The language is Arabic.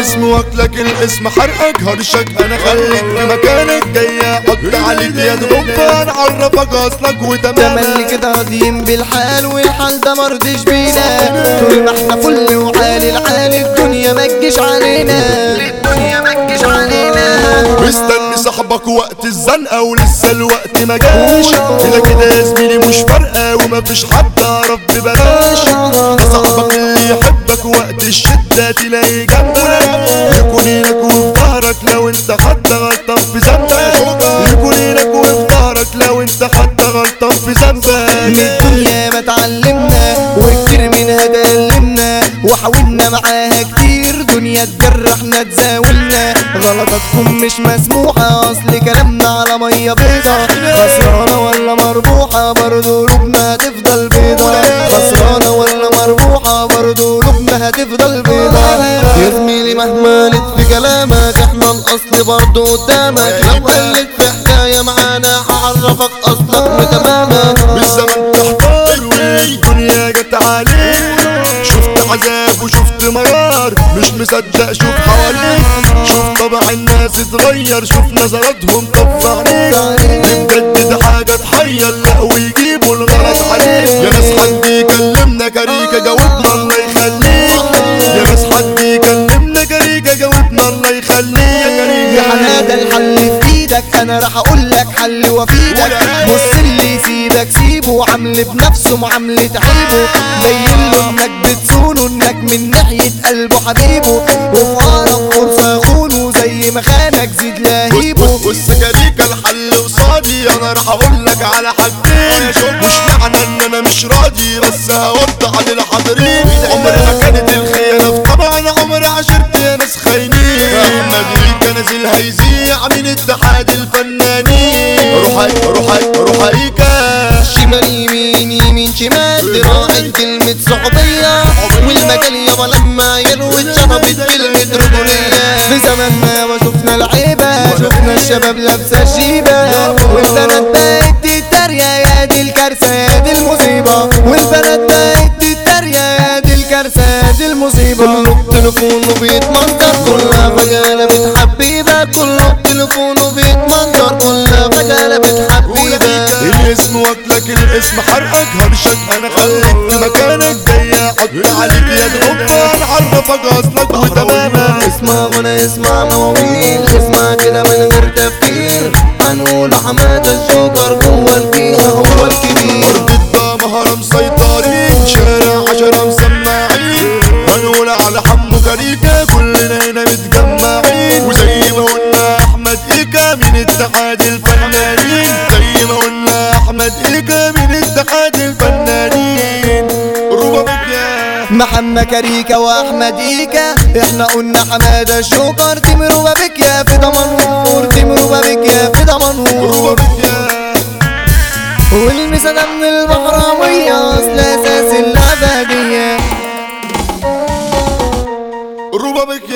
الاسم واكلك الاسم حرقك هرشك. أنا خليك في مكانك جاي أحط عليك يد غفة نعرفك أصلك تملي وتمامك كده راضيين بالحال والحال ده مرضيش بينا. طول ما إحنا فل وعالي العالي الدنيا ما تجيش علينا. الدنيا ما تجيش علينا. مستني صاحبك وقت الزنقة ولسه الوقت ما جاش. كده كده يا زميلي مش فارقة ومفيش حد عرف ببلاش. صاحبك اللي الشدة تلاقي جنبك يكون هناك وفي ظهرك لو انت حتى غلطان في ذنبك. يكون هناك وفي ظهرك لو انت حتى غلطان في من ذنبك الدنيا ما اتعلمنا وكتير منها تألمنا وحاولنا معاها كتير. دنيا تجرحنا تزاولنا. غلطاتكم مش مسموحة. أصل كلامنا على مية بيضة. خسرانة ولا مربوحة؟ برضو قلوبنا بيضة يا زميلي مهما قلت في كلامك. إحنا الأصل برضو قدامك. لو قلت في حكاية معانا. هعرفك أصلك وتمامك. بالزمن تحتار والدنيا جت عليك. شفت عذاب وشفت مرار. مش مصدق شوف حواليك. شوف طبع الناس اتغير. شوف نظراتهم طف عليك. بجد حاجة تحير. لا ويجيبوا الغلط عليك. يا ناس حد حمادة الحل في إيدك أنا راح أقول لك حل وفيدك بص اللي يسيبك سيبه وعامل بنفسه معاملة عيبه بين له انك بتصونه انك من ناحية قلبه حبيبه وفي اقرب فرصة يخونه زي ما خانك زيد لهيبه بص كريكة الحل قصادي أنا راح أقول لك على حاجتين كلمة رجولية في زماننا ما شفنا العيبة شفنا الشباب لابسة شيبة والبنات بقت تتريق يا دي الكارثة يا دي المصيبة. والبنات بقت تتريق يا دي الكارثة يا دي المصيبة. كله بتليفونه بيتمنظر كلها فجأة لبت حبيبة كله بتليفونه بيتمنظر كلها فجأة لبت حبيبة الاسم واكلك الاسم حرقك. هرشك أنا خليك مكانك. جاي أحط عليك يد غفة نعرفك اصلك وتمامك اسمع غنى اسمع مواويل اسمع كده من غير تفكير. هنقول حمادة الجوكر جوه الفيها هو الكبير. ارض الدمهرة مسيطرين شارع عشرة مسمعين. هنقول على حمو كريكة كلنا هنا متجمعين. وزي ما قلنا أحمد إيكا من اتحاد الفنانين محمد كريكا وأحمد ايكا إحنا قلنا حماده الشوكر. تمروا بابك يا في دمنهور تمروا بابك يا في دمنهور والمسانة من المحرمية أصل أساس الابدية روبا بك